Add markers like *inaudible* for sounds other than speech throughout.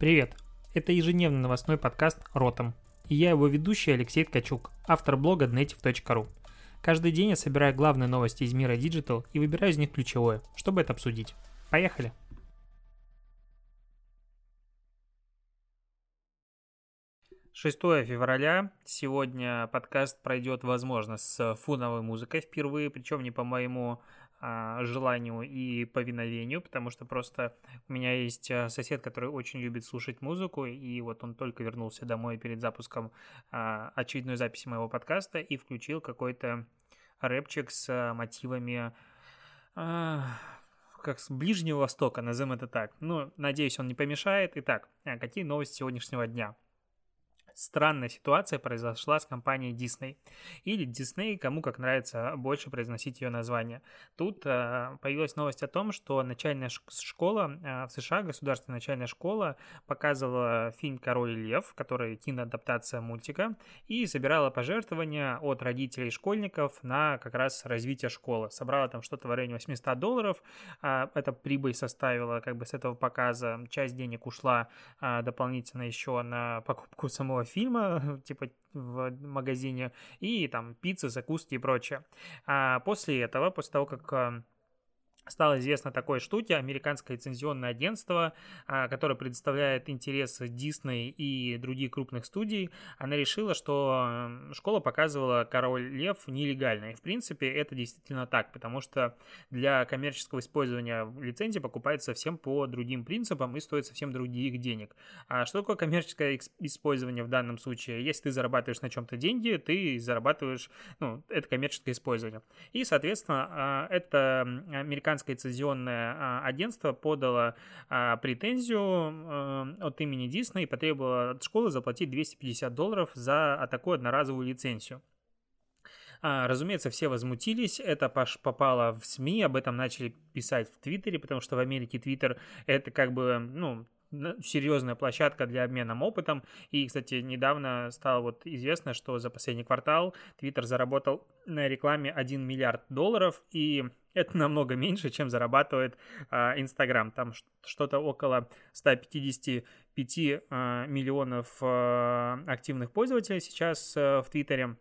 Привет! Это ежедневный новостной подкаст «Ротом». И я его ведущий Алексей Ткачук, автор блога Dnetiv.ru. Каждый день я собираю главные новости из мира Digital и выбираю из них ключевое, чтобы это обсудить. Поехали! Шестое февраля. Сегодня подкаст пройдет, возможно, с фоновой музыкой впервые, причем не по моему а, желанию и повиновению, потому что просто у меня есть а, сосед, который очень любит слушать музыку, и вот он только вернулся домой перед запуском а, очередной записи моего подкаста и включил какой-то рэпчик с мотивами как с Ближнего Востока, назовем это так. Ну, надеюсь, он не помешает. Итак, какие новости сегодняшнего дня? Странная ситуация произошла с компанией Disney. Или Disney, кому как нравится больше произносить ее название. Тут э, появилась новость о том, что начальная школа э, в США, государственная начальная школа, показывала фильм «Король и лев», который киноадаптация мультика, и собирала пожертвования от родителей и школьников на как раз развитие школы. Собрала там что-то в районе 800 долларов. Э, эта прибыль составила как бы с этого показа. Часть денег ушла э, дополнительно еще на покупку самого фильма, *laughs* типа в магазине, и там пиццы, закуски и прочее. А после этого, после того, как а, стало известно такой штуке, американское лицензионное агентство, а, которое предоставляет интересы Disney и других крупных студий, она решила, что школа показывала «Король Лев» нелегально. И, в принципе, это действительно так, потому что для коммерческого использования лицензия покупается совсем по другим принципам и стоит совсем других денег. А что такое коммерческое использование в данном случае? Если ты зарабатываешь на чем-то деньги, ты зарабатываешь, ну, это коммерческое использование. И, соответственно, а, это американское американское лицензионное а, агентство подало а, претензию а, от имени Дисней и потребовало от школы заплатить 250 долларов за такую одноразовую лицензию. разумеется, все возмутились, это попало в СМИ, об этом начали писать в Твиттере, потому что в Америке Твиттер это как бы, ну, серьезная площадка для обмена опытом. И, кстати, недавно стало вот известно, что за последний квартал Twitter заработал на рекламе 1 миллиард долларов, и это намного меньше, чем зарабатывает Инстаграм. А, Там что-то около 155 а, миллионов а, активных пользователей сейчас а, в Твиттере.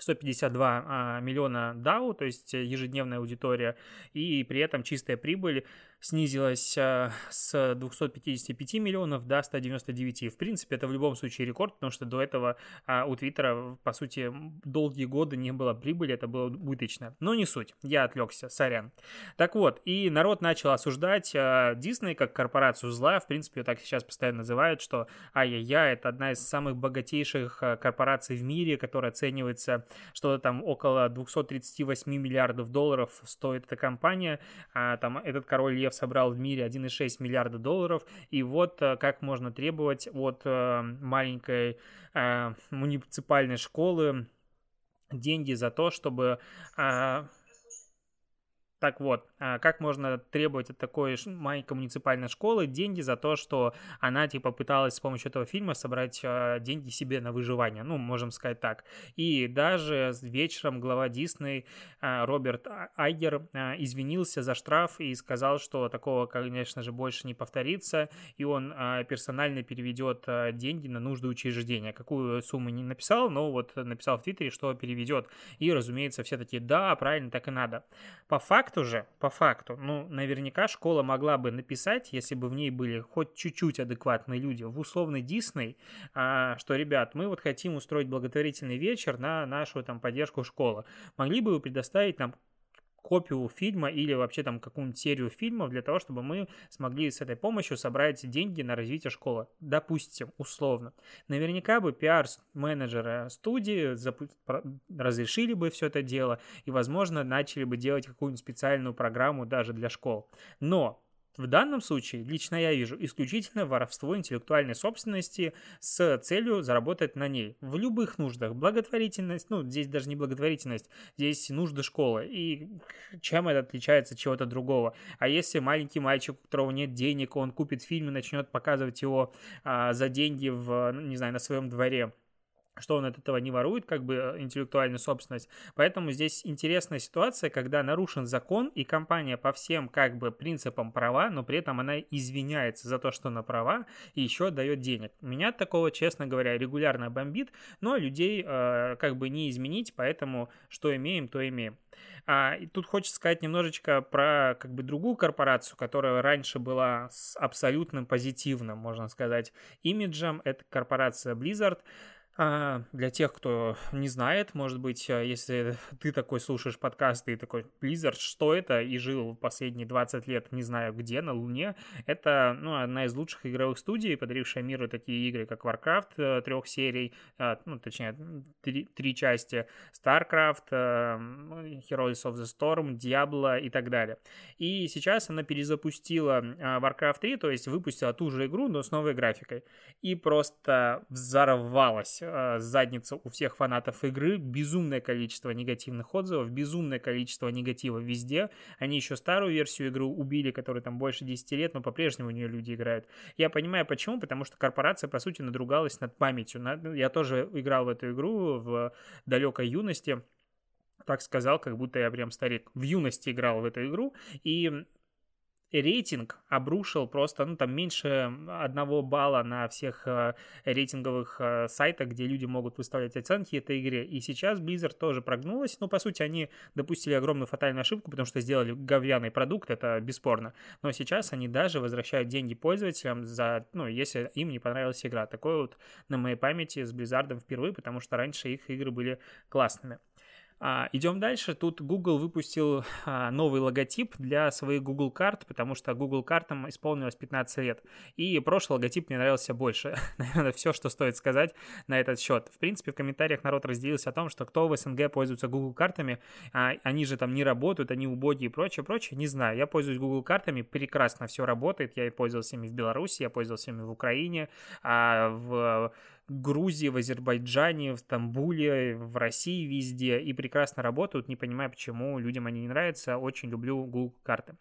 152 а, миллиона DAO, то есть ежедневная аудитория, и при этом чистая прибыль снизилась а, с 255 миллионов до 199. В принципе, это в любом случае рекорд, потому что до этого а, у Твиттера, по сути, долгие годы не было прибыли, это было убыточно. Но не суть, я отвлекся, сорян. Так вот, и народ начал осуждать Дисней как корпорацию зла, в принципе, ее так сейчас постоянно называют, что ай-яй-яй, это одна из самых богатейших корпораций в мире, которая оценивается что там около 238 миллиардов долларов стоит эта компания, а, там этот король лев собрал в мире 1,6 миллиарда долларов, и вот э, как можно требовать от э, маленькой э, муниципальной школы деньги за то, чтобы так вот, а как можно требовать от такой маленькой муниципальной школы деньги за то, что она, типа, пыталась с помощью этого фильма собрать а, деньги себе на выживание, ну, можем сказать так. И даже вечером глава Дисней а, Роберт Айгер извинился за штраф и сказал, что такого, конечно же, больше не повторится, и он персонально переведет деньги на нужды учреждения. Какую сумму не написал, но вот написал в Твиттере, что переведет. И, разумеется, все такие, да, правильно, так и надо. По факту, факту же, по факту, ну, наверняка школа могла бы написать, если бы в ней были хоть чуть-чуть адекватные люди, в условный Дисней, а, что, ребят, мы вот хотим устроить благотворительный вечер на нашу там поддержку школы. Могли бы вы предоставить нам копию фильма или вообще там какую-нибудь серию фильмов для того, чтобы мы смогли с этой помощью собрать деньги на развитие школы. Допустим, условно. Наверняка бы пиар-менеджеры студии разрешили бы все это дело и, возможно, начали бы делать какую-нибудь специальную программу даже для школ. Но в данном случае лично я вижу исключительно воровство интеллектуальной собственности с целью заработать на ней в любых нуждах. Благотворительность, ну здесь даже не благотворительность, здесь нужды школы. И чем это отличается от чего-то другого? А если маленький мальчик, у которого нет денег, он купит фильм и начнет показывать его а, за деньги в, не знаю, на своем дворе, что он от этого не ворует, как бы э, интеллектуальную собственность. Поэтому здесь интересная ситуация, когда нарушен закон, и компания по всем как бы принципам права, но при этом она извиняется за то, что она права, и еще дает денег. Меня такого, честно говоря, регулярно бомбит, но людей э, как бы не изменить, поэтому что имеем, то имеем. А, и тут хочется сказать немножечко про как бы другую корпорацию, которая раньше была с абсолютным позитивным, можно сказать, имиджем. Это корпорация Blizzard. А, для тех, кто не знает, может быть, а, если ты такой слушаешь подкасты и такой, Blizzard, что это? И жил последние 20 лет, не знаю где, на Луне. Это, ну, одна из лучших игровых студий, подарившая миру такие игры, как Warcraft э, трех серий, а, ну, точнее, три, три части, StarCraft, э, Heroes of the Storm, Diablo и так далее. И сейчас она перезапустила Warcraft 3, то есть выпустила ту же игру, но с новой графикой. И просто взорвалась э, задница у всех фанатов игры, безумное количество негативных отзывов, безумное количество негатива везде. Они еще старую версию игры убили, которая там больше 10 лет, но по-прежнему в нее люди играют. Я понимаю почему, потому что корпорация, по сути, надругалась над памятью. Я тоже играл в эту игру в далекой юности, так сказал, как будто я прям старик. В юности играл в эту игру, и рейтинг обрушил просто, ну, там меньше одного балла на всех э, рейтинговых э, сайтах, где люди могут выставлять оценки этой игре. И сейчас Blizzard тоже прогнулась. Ну, по сути, они допустили огромную фатальную ошибку, потому что сделали говяный продукт, это бесспорно. Но сейчас они даже возвращают деньги пользователям за, ну, если им не понравилась игра. Такое вот на моей памяти с Blizzard впервые, потому что раньше их игры были классными. А, идем дальше. Тут Google выпустил а, новый логотип для своих Google карт, потому что Google картам исполнилось 15 лет. И прошлый логотип мне нравился больше. *laughs* Наверное, все, что стоит сказать на этот счет. В принципе, в комментариях народ разделился о том, что кто в СНГ пользуется Google картами, а, они же там не работают, они убогие и прочее, прочее. Не знаю. Я пользуюсь Google картами, прекрасно все работает. Я пользовался ими в Беларуси, я пользовался ими в Украине, в Грузии, в Азербайджане, в Стамбуле, в России везде и прекрасно работают. Не понимаю, почему людям они не нравятся. Очень люблю Google карты.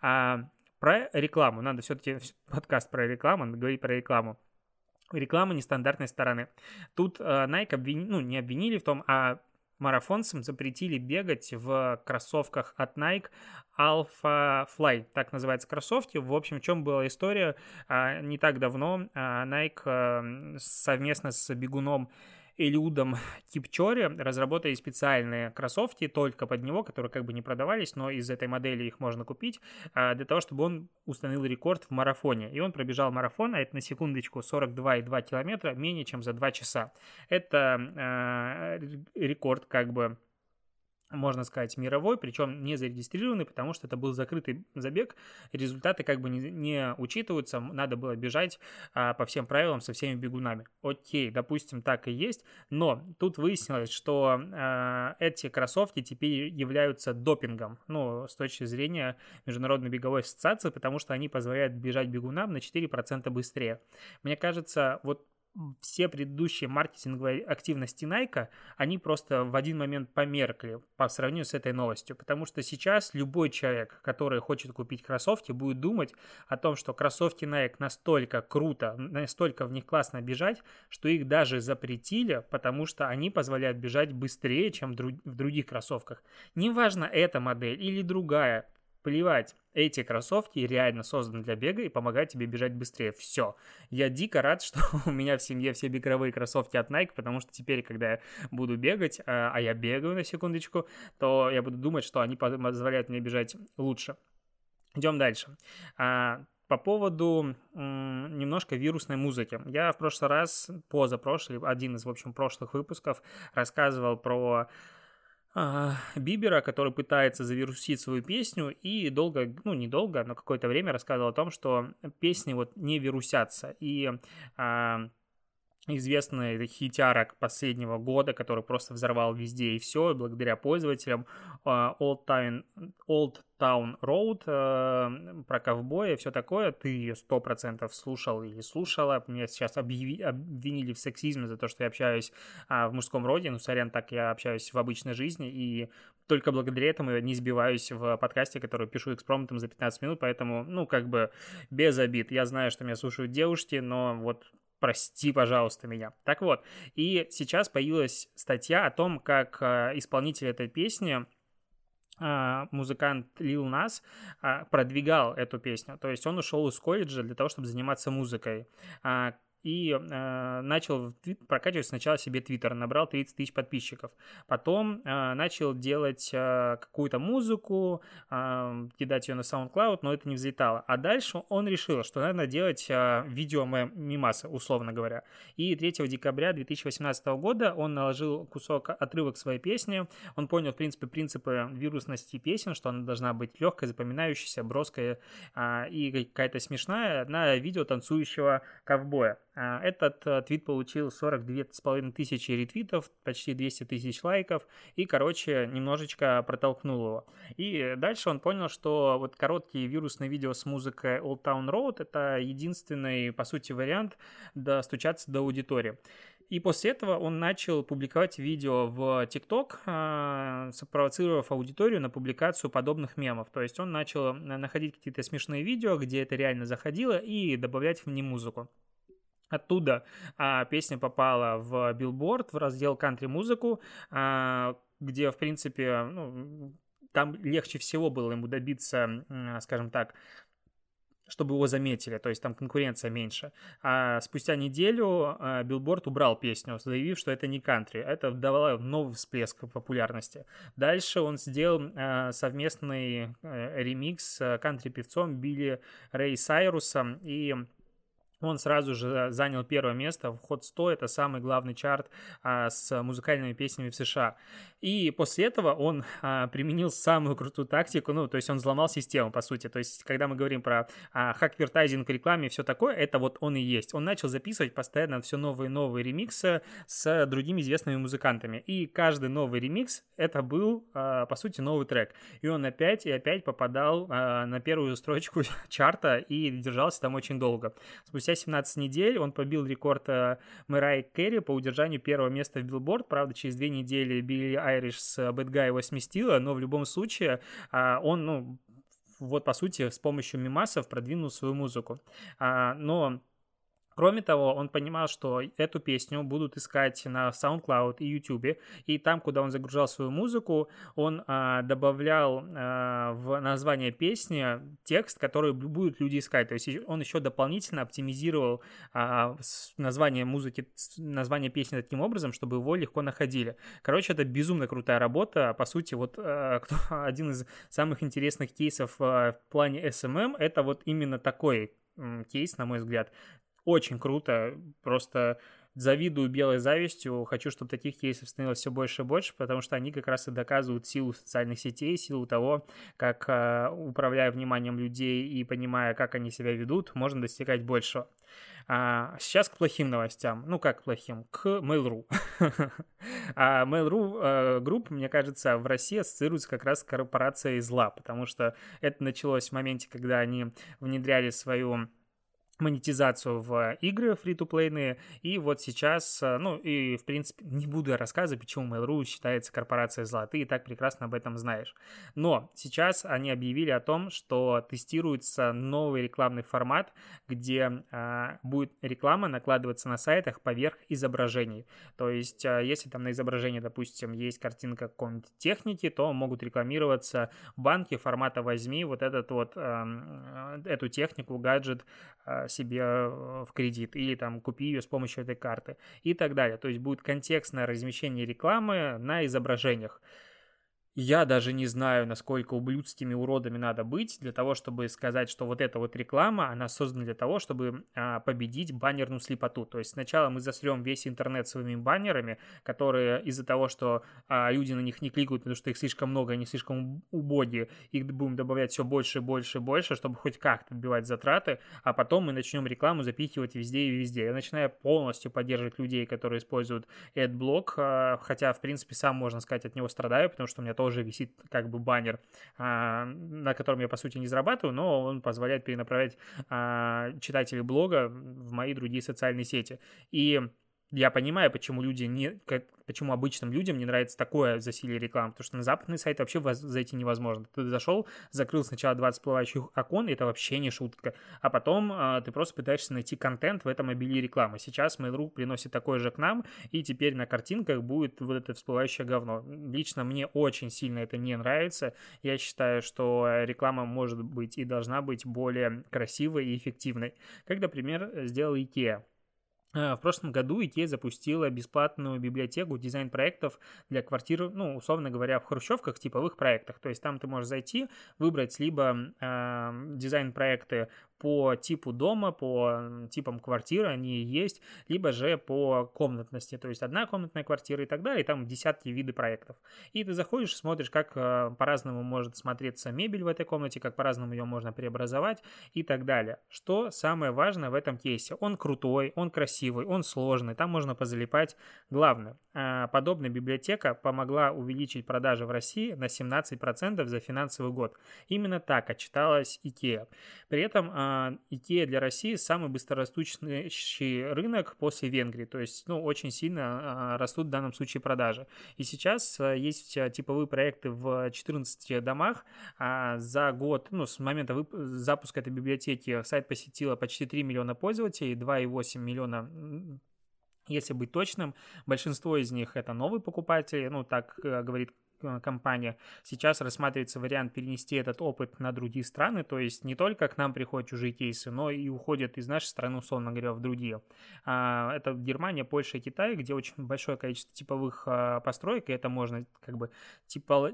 А, про рекламу. Надо все-таки *laughs* подкаст про рекламу, надо говорить про рекламу. Реклама нестандартной стороны. Тут э, Nike обвини, ну, не обвинили в том, а марафонцам запретили бегать в кроссовках от Nike Alpha Fly, так называется кроссовки. В общем, в чем была история? А, не так давно а, Nike а, совместно с бегуном Элюдом Кипчори разработали специальные кроссовки только под него, которые как бы не продавались, но из этой модели их можно купить, для того, чтобы он установил рекорд в марафоне. И он пробежал марафон, а это на секундочку 42,2 километра, менее чем за 2 часа. Это рекорд как бы можно сказать, мировой, причем не зарегистрированный, потому что это был закрытый забег, результаты как бы не, не учитываются, надо было бежать а, по всем правилам со всеми бегунами. Окей, допустим, так и есть, но тут выяснилось, что а, эти кроссовки теперь являются допингом, ну, с точки зрения Международной беговой ассоциации, потому что они позволяют бежать бегунам на 4% быстрее. Мне кажется, вот все предыдущие маркетинговые активности Nike, они просто в один момент померкли по сравнению с этой новостью, потому что сейчас любой человек, который хочет купить кроссовки, будет думать о том, что кроссовки Nike настолько круто, настолько в них классно бежать, что их даже запретили, потому что они позволяют бежать быстрее, чем в других кроссовках. Неважно, эта модель или другая, Плевать, эти кроссовки реально созданы для бега и помогают тебе бежать быстрее. Все. Я дико рад, что *laughs* у меня в семье все беговые кроссовки от Nike, потому что теперь, когда я буду бегать, а, а я бегаю на секундочку, то я буду думать, что они позволяют мне бежать лучше. Идем дальше. А, по поводу немножко вирусной музыки. Я в прошлый раз, позапрошлый, один из, в общем, прошлых выпусков рассказывал про Бибера, который пытается завирусить свою песню и долго, ну недолго, но какое-то время рассказывал о том, что песни вот не вирусятся. И а, известный хитярок последнего года, который просто взорвал везде и все, благодаря пользователям. Uh, Old, Town, Old Town Road uh, про ковбоя, все такое, ты ее сто процентов слушал или слушала. Меня сейчас объяви, обвинили в сексизме за то, что я общаюсь uh, в мужском роде. Ну, сорян, так я общаюсь в обычной жизни, и только благодаря этому я не сбиваюсь в подкасте, который пишу экспромтом за 15 минут, поэтому, ну, как бы без обид. Я знаю, что меня слушают девушки, но вот прости, пожалуйста, меня. Так вот, и сейчас появилась статья о том, как э, исполнитель этой песни а, музыкант Лил Нас а, продвигал эту песню. То есть он ушел из колледжа для того, чтобы заниматься музыкой. И э, начал прокачивать сначала себе Твиттер, набрал 30 тысяч подписчиков. Потом э, начал делать э, какую-то музыку, э, кидать ее на SoundCloud, но это не взлетало. А дальше он решил, что надо делать э, видео мимасы, условно говоря. И 3 декабря 2018 года он наложил кусок, отрывок своей песни. Он понял, в принципе, принципы вирусности песен, что она должна быть легкой, запоминающейся, броская э, и какая-то смешная на видео танцующего ковбоя. А, этот э, твит получил 42,5 тысячи ретвитов, почти 200 тысяч лайков, и, короче, немножечко протолкнул его. И дальше он понял, что вот короткие вирусные видео с музыкой Old Town Road — это единственный, по сути, вариант достучаться до аудитории. И после этого он начал публиковать видео в ТикТок, а, спровоцировав аудиторию на публикацию подобных мемов. То есть он начал э, находить какие-то смешные видео, где это реально заходило, и добавлять в них музыку. Оттуда а, песня попала в Билборд, в раздел кантри-музыку, а, где, в принципе, ну, там легче всего было ему добиться, скажем так, чтобы его заметили, то есть там конкуренция меньше. А спустя неделю Билборд убрал песню, заявив, что это не кантри. Это давало новый всплеск популярности. Дальше он сделал а, совместный э, ремикс с кантри-певцом Билли Рэй Сайрусом, и он сразу же занял первое место в Hot 100, это самый главный чарт а, с музыкальными песнями в США. И после этого он а, применил самую крутую тактику, ну, то есть он взломал систему, по сути. То есть, когда мы говорим про а, хаквертайзинг рекламе и все такое, это вот он и есть. Он начал записывать постоянно все новые и новые ремиксы с другими известными музыкантами. И каждый новый ремикс это был, а, по сути, новый трек. И он опять и опять попадал а, на первую строчку *laughs* чарта и держался там очень долго. Спустя Спустя 17 недель он побил рекорд э, Мэрайи Кэри по удержанию первого места в Билборд. Правда, через две недели Билли Айлиш с Bad Guy его сместила, но в любом случае а, он, ну, вот по сути, с помощью мемасов продвинул свою музыку. А, но Кроме того, он понимал, что эту песню будут искать на SoundCloud и YouTube, и там, куда он загружал свою музыку, он а, добавлял а, в название песни текст, который будут люди искать. То есть он еще дополнительно оптимизировал а, название музыки, название песни таким образом, чтобы его легко находили. Короче, это безумно крутая работа. По сути, вот а, кто, *laughs* один из самых интересных кейсов а, в плане SMM, это вот именно такой кейс, на мой взгляд. Очень круто, просто завидую белой завистью, хочу, чтобы таких кейсов становилось все больше и больше, потому что они как раз и доказывают силу социальных сетей, силу того, как, э, управляя вниманием людей и понимая, как они себя ведут, можно достигать большего. А сейчас к плохим новостям. Ну, как к плохим? К Mail.ru. *laughs* а Mail.ru э, Group, мне кажется, в России ассоциируется как раз с корпорацией зла, потому что это началось в моменте, когда они внедряли свою монетизацию в игры фри-то-плейные, и вот сейчас, э, ну и в принципе не буду рассказывать, почему Mail.ru считается корпорацией зла, ты и так прекрасно об этом знаешь. Но сейчас они объявили о том, что тестируется новый рекламный формат, где а, будет реклама накладываться на сайтах поверх изображений. То есть, а, если там на изображении, допустим, есть картинка какой-нибудь техники, то могут рекламироваться банки формата «возьми вот этот вот, а, эту технику, гаджет себе э, в кредит или там купи ее с помощью этой карты и так далее. То есть будет контекстное размещение рекламы на изображениях. Я даже не знаю, насколько ублюдскими уродами надо быть для того, чтобы сказать, что вот эта вот реклама, она создана для того, чтобы а, победить баннерную слепоту. То есть сначала мы засрем весь интернет своими баннерами, которые из-за того, что а, люди на них не кликают, потому что их слишком много, они слишком убогие, их будем добавлять все больше больше больше, чтобы хоть как-то отбивать затраты, а потом мы начнем рекламу запихивать везде и везде. Я начинаю полностью поддерживать людей, которые используют AdBlock, а, хотя, в принципе, сам, можно сказать, от него страдаю, потому что у меня тоже висит как бы баннер, а, на котором я, по сути, не зарабатываю, но он позволяет перенаправлять а, читателей блога в мои другие социальные сети. И я понимаю, почему люди не, как, почему обычным людям не нравится такое засилие рекламы, потому что на западный сайт вообще зайти невозможно. Ты зашел, закрыл сначала 20 всплывающих окон, и это вообще не шутка, а потом а, ты просто пытаешься найти контент в этом обилии рекламы. Сейчас Mail.ru приносит такое же к нам, и теперь на картинках будет вот это всплывающее говно. Лично мне очень сильно это не нравится. Я считаю, что реклама может быть и должна быть более красивой и эффективной. Как, например, сделал IKEA. А, в прошлом году IKEA запустила бесплатную библиотеку дизайн-проектов для квартир, ну, условно говоря, в хрущевках, типовых проектах. То есть там ты можешь зайти, выбрать либо э, дизайн-проекты по типу дома, по типам квартиры они есть, либо же по комнатности, то есть одна комнатная квартира и так далее, и там десятки виды проектов. И ты заходишь, смотришь, как э, по-разному может смотреться мебель в этой комнате, как по-разному ее можно преобразовать и так далее. Что самое важное в этом кейсе? Он крутой, он красивый, он сложный, там можно позалипать. Главное, э, подобная библиотека помогла увеличить продажи в России на 17% за финансовый год. Именно так отчиталась IKEA. При этом э, Икея для России самый быстрорастущий рынок после Венгрии, то есть ну, очень сильно а, растут в данном случае продажи. И сейчас а, есть а, типовые проекты в 14 домах. За год, ну, с момента запуска этой библиотеки сайт посетило почти 3 миллиона пользователей, 2,8 миллиона если быть точным, большинство из них это новые покупатели, ну так говорит Э, компания. Сейчас рассматривается вариант перенести этот опыт на другие страны, то есть не только к нам приходят чужие кейсы, но и уходят из нашей страны, условно говоря, в другие. А, это Германия, Польша и Китай, где очень большое количество типовых а, построек, и это можно как бы типа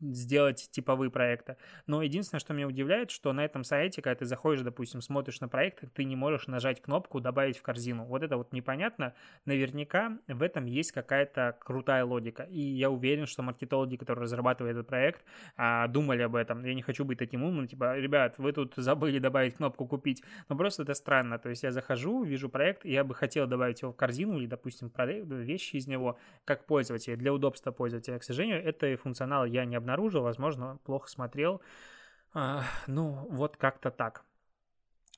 сделать типовые проекты. Но единственное, что меня удивляет, что на этом сайте, когда ты заходишь, допустим, смотришь на проект, ты не можешь нажать кнопку «Добавить в корзину». Вот это вот непонятно. Наверняка в этом есть какая-то крутая логика. И я уверен, что маркетологи, которые разрабатывают этот проект, а, думали об этом. Я не хочу быть таким умным, типа, ребят, вы тут забыли добавить кнопку «Купить». Но просто это странно. То есть я захожу, вижу проект, и я бы хотел добавить его в корзину или, допустим, вещи из него как пользователя, для удобства пользователя. К сожалению, этой функционал я не обнаружил, возможно, плохо смотрел. А, ну, вот как-то так.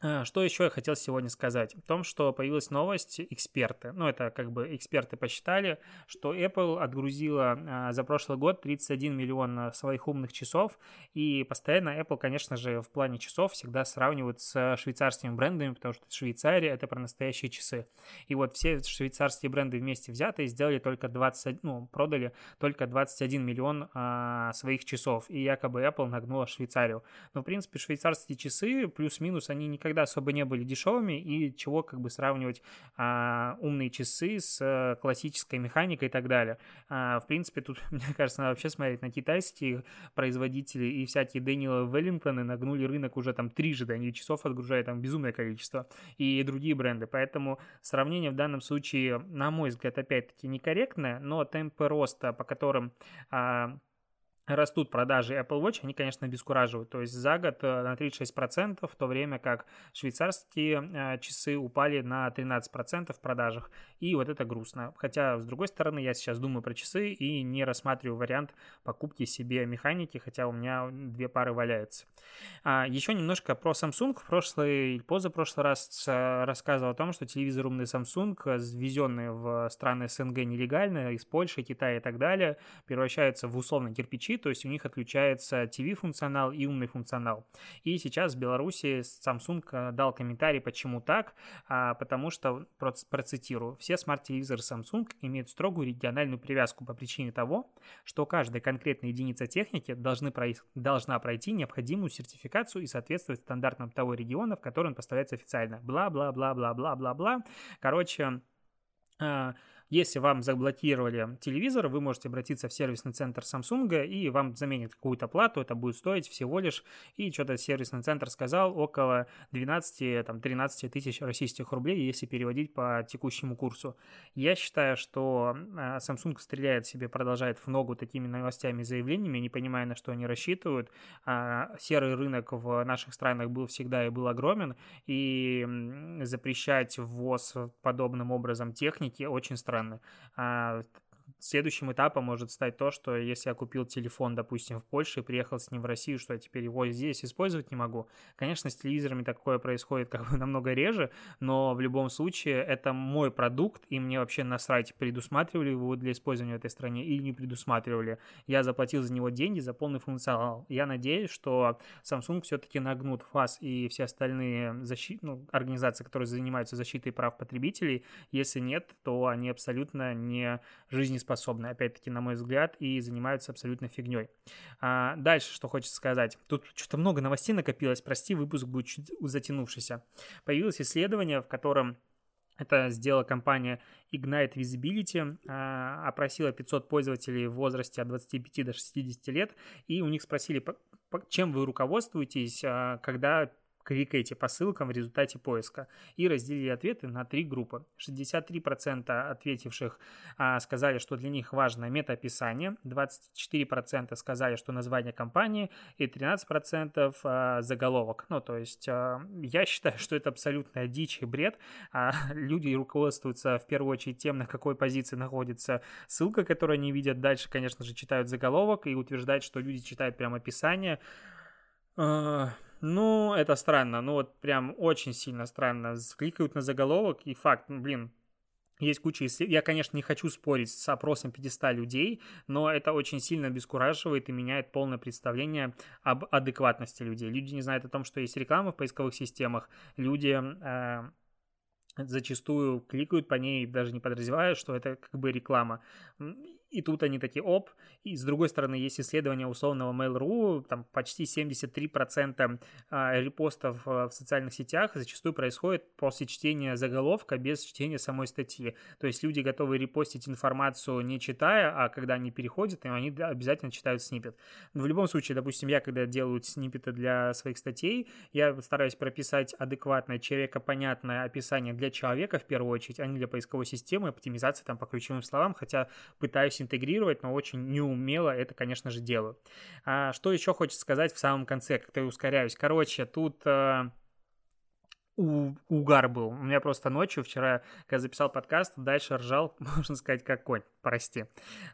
А, что еще я хотел сегодня сказать? В том, что появилась новость, эксперты, ну это как бы эксперты посчитали, что Apple отгрузила а, за прошлый год 31 миллион своих умных часов, и постоянно Apple, конечно же, в плане часов всегда сравнивают с швейцарскими брендами, потому что Швейцария это про настоящие часы. И вот все швейцарские бренды вместе взятые сделали только 20, ну, продали только 21 миллион а, своих часов, и якобы Apple нагнула Швейцарию. Но, в принципе, швейцарские часы плюс-минус, они никогда никогда особо не были дешевыми, и чего как бы сравнивать а, умные часы с а, классической механикой и так далее. А, в принципе, тут, *laughs* мне кажется, надо вообще смотреть на китайские производители и всякие Дэниела Веллингтоны нагнули рынок уже там трижды, они часов отгружают там безумное количество, и другие бренды. Поэтому сравнение в данном случае, на мой взгляд, опять-таки некорректное, но темпы роста, по которым а, растут продажи Apple Watch, они, конечно, обескураживают. То есть за год э, на 36%, в то время как швейцарские э, часы упали на 13% в продажах. И вот это грустно. Хотя, с другой стороны, я сейчас думаю про часы и не рассматриваю вариант покупки себе механики, хотя у меня две пары валяется. А, еще немножко про Samsung. В прошлый позапрошлый раз э, рассказывал о том, что телевизор умный Samsung, ввезенные в страны СНГ нелегально, из Польши, Китая и так далее, превращаются в условно кирпичи, то есть у них отключается TV-функционал и умный функционал. И сейчас в Беларуси Samsung э, дал комментарий, почему так, а, потому что, процитирую, все смарт-телевизоры Samsung имеют строгую региональную привязку по причине того, что каждая конкретная единица техники должны пройти, должна пройти необходимую сертификацию и соответствовать стандартам того региона, в который он поставляется официально. Бла-бла-бла-бла-бла-бла-бла. Короче, э, если вам заблокировали телевизор, вы можете обратиться в сервисный центр Samsung, и вам заменят какую-то плату, это будет стоить всего лишь, и что-то сервисный центр сказал, около 12-13 тысяч российских рублей, если переводить по текущему курсу. Я считаю, что а, Samsung стреляет себе, продолжает в ногу такими новостями и заявлениями, не понимая, на что они рассчитывают. А, серый рынок в наших странах был всегда и был огромен, и запрещать ввоз подобным образом техники очень странно странно. А, следующим этапом может стать то, что если я купил телефон, допустим, в Польше и приехал с ним в Россию, что я теперь его здесь использовать не могу. Конечно, с телевизорами такое происходит как бы *laughs* намного реже, но в любом случае это мой продукт, и мне вообще насрать, предусматривали его для использования в этой стране или не предусматривали. Я заплатил за него деньги за полный функционал. Я надеюсь, что Samsung все-таки нагнут ФАС и все остальные защит... ну, организации, которые занимаются защитой прав потребителей. Если нет, то они абсолютно не жизнеспособны, опять-таки, на мой взгляд, и занимаются абсолютно фигней. А дальше, что хочется сказать. Тут что-то много новостей накопилось, прости, выпуск будет чуть затянувшийся. Появилось исследование, в котором это сделала компания Ignite Visibility, а, опросила 500 пользователей в возрасте от 25 до 60 лет, и у них спросили, чем вы руководствуетесь, а, когда кликаете по ссылкам в результате поиска и разделили ответы на три группы. 63% ответивших а, сказали, что для них важно метаописание, 24% сказали, что название компании и 13% а, заголовок. Ну, то есть а, я считаю, что это абсолютная дичь и бред. А, *laughs* люди руководствуются в первую очередь тем, на какой позиции находится ссылка, которую они видят. Дальше, конечно же, читают заголовок и утверждают, что люди читают прямо описание. Ну, это странно. Ну, вот прям очень сильно странно. Кликают на заголовок, и факт, ну, блин, есть куча исследований. Я, конечно, не хочу спорить с опросом 500 людей, но это очень сильно обескураживает и меняет полное представление об адекватности людей. Люди не знают о том, что есть реклама в поисковых системах. Люди э, зачастую кликают по ней, даже не подразумевая, что это как бы реклама. И тут они такие, оп. И с другой стороны, есть исследование условного Mail.ru, там почти 73% а, репостов а, в социальных сетях зачастую происходит после чтения заголовка, без чтения самой статьи. То есть люди готовы репостить информацию не читая, а когда они переходят, они обязательно читают снипет. Но в любом случае, допустим, я когда делаю снипеты для своих статей, я стараюсь прописать адекватное, человекопонятное описание для человека в первую очередь, а не для поисковой системы, оптимизации там по ключевым словам, хотя пытаюсь пытаюсь интегрировать, но очень неумело это, конечно же, делаю. А, что еще хочется сказать в самом конце, как-то ускоряюсь. Короче, тут... А у, угар был. У меня просто ночью вчера, когда записал подкаст, дальше ржал, *laughs* можно сказать, как конь, прости.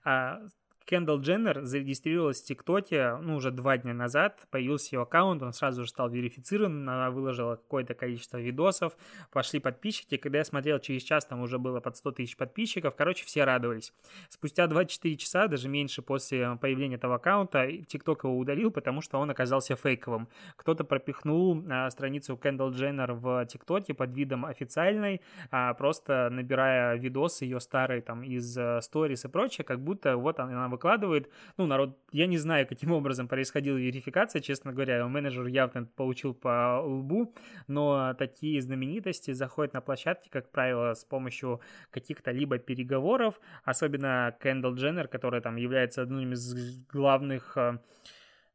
А, Кендалл Дженнер зарегистрировалась в ТикТоке, ну, уже два дня назад, появился ее аккаунт, он сразу же стал верифицирован, она выложила какое-то количество видосов, пошли подписчики, когда я смотрел через час, там уже было под 100 тысяч подписчиков, короче, все радовались. Спустя 24 часа, даже меньше после появления этого аккаунта, ТикТок его удалил, потому что он оказался фейковым. Кто-то пропихнул а, страницу Кендалл Дженнер в ТикТоке под видом официальной, а, просто набирая видосы ее старые там из сторис и прочее, как будто вот она выкладывает. Ну, народ, я не знаю, каким образом происходила верификация, честно говоря, менеджер явно получил по лбу, но такие знаменитости заходят на площадки, как правило, с помощью каких-то либо переговоров, особенно Кендалл Дженнер, которая там является одним из главных э,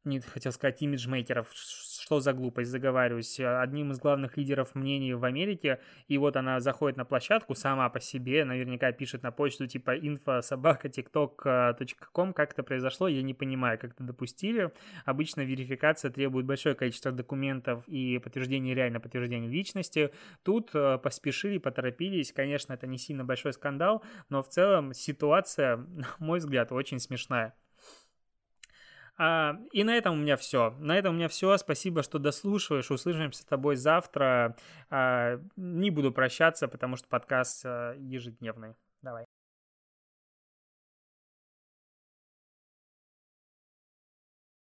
не хотел сказать имиджмейкеров, что за глупость, заговариваюсь, одним из главных лидеров мнений в Америке, и вот она заходит на площадку сама по себе, наверняка пишет на почту типа info собака tiktok.com, как это произошло, я не понимаю, как это допустили. Обычно верификация требует большое количество документов и подтверждение реально подтверждения личности. Тут э, поспешили, поторопились, конечно, это не сильно большой скандал, но в целом ситуация, *laughs* на мой взгляд, очень смешная. А, и на этом у меня все. На этом у меня все. Спасибо, что дослушиваешь. Услышимся с тобой завтра. А, не буду прощаться, потому что подкаст а, ежедневный. Давай.